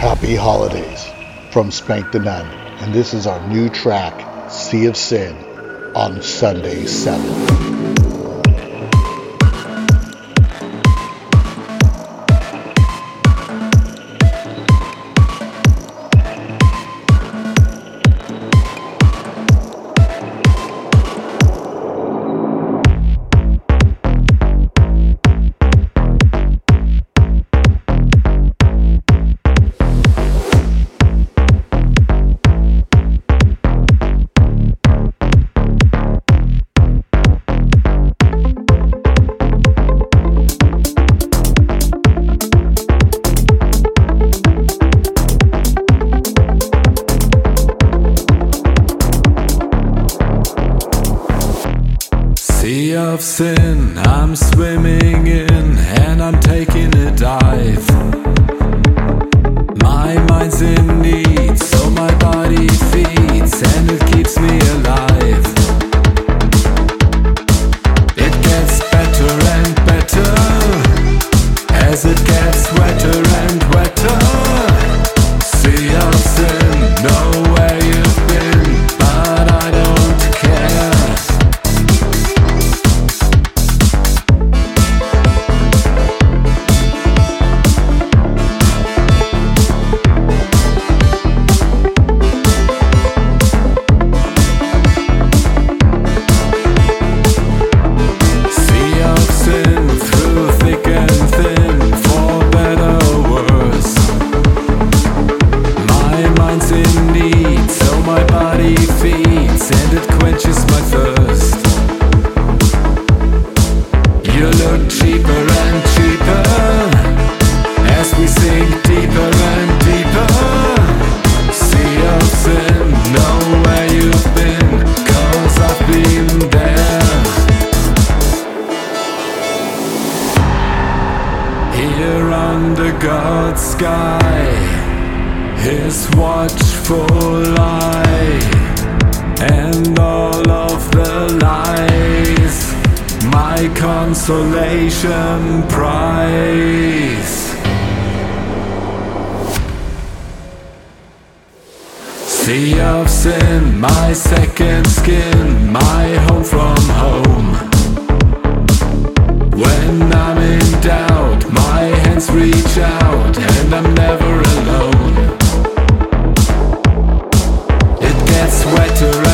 Happy holidays from Spank the Nun, and this is our new track, Sea of Sin, on Sunday 7. I'm taking a dive. My mind's in need, so my body feeds, and it keeps me alive. sweater.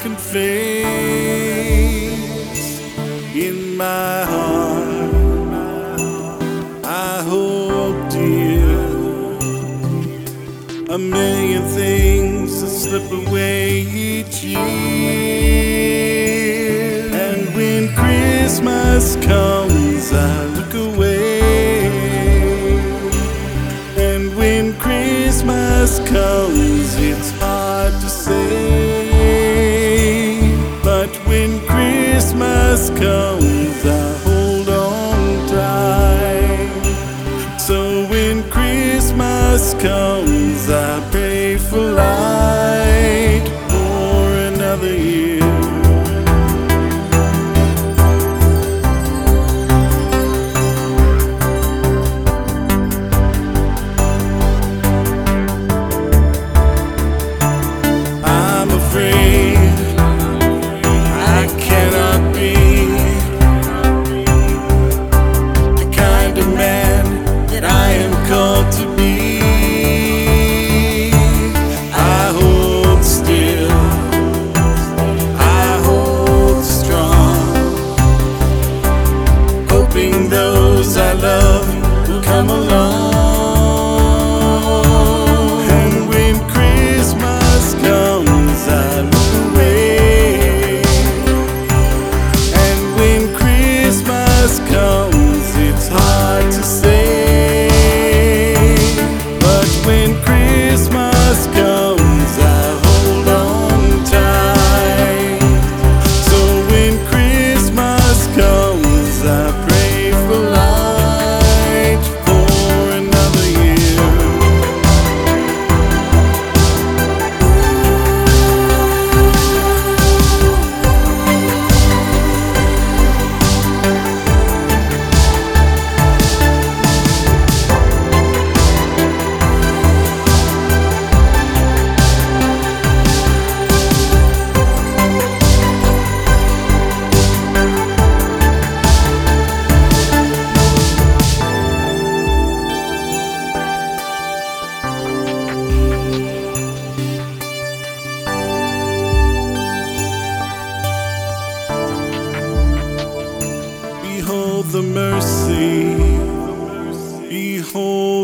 can fail. must come.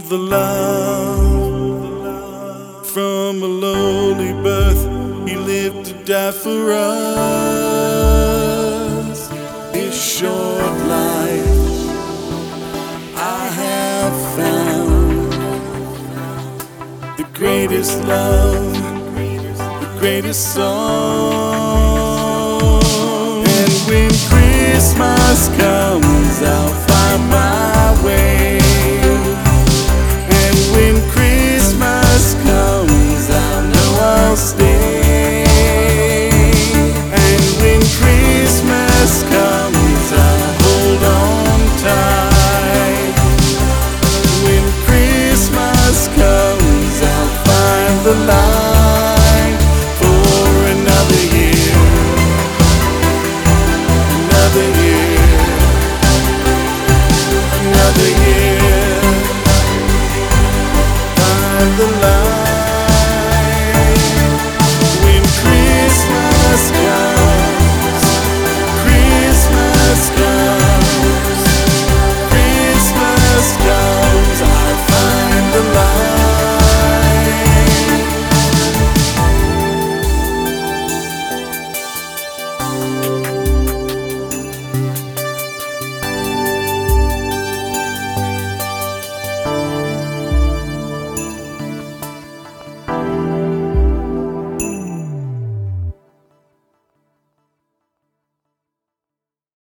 the love from a lowly birth. He lived to die for us. His short life I have found the greatest love, the greatest song. And when Christmas comes, I'll find my way.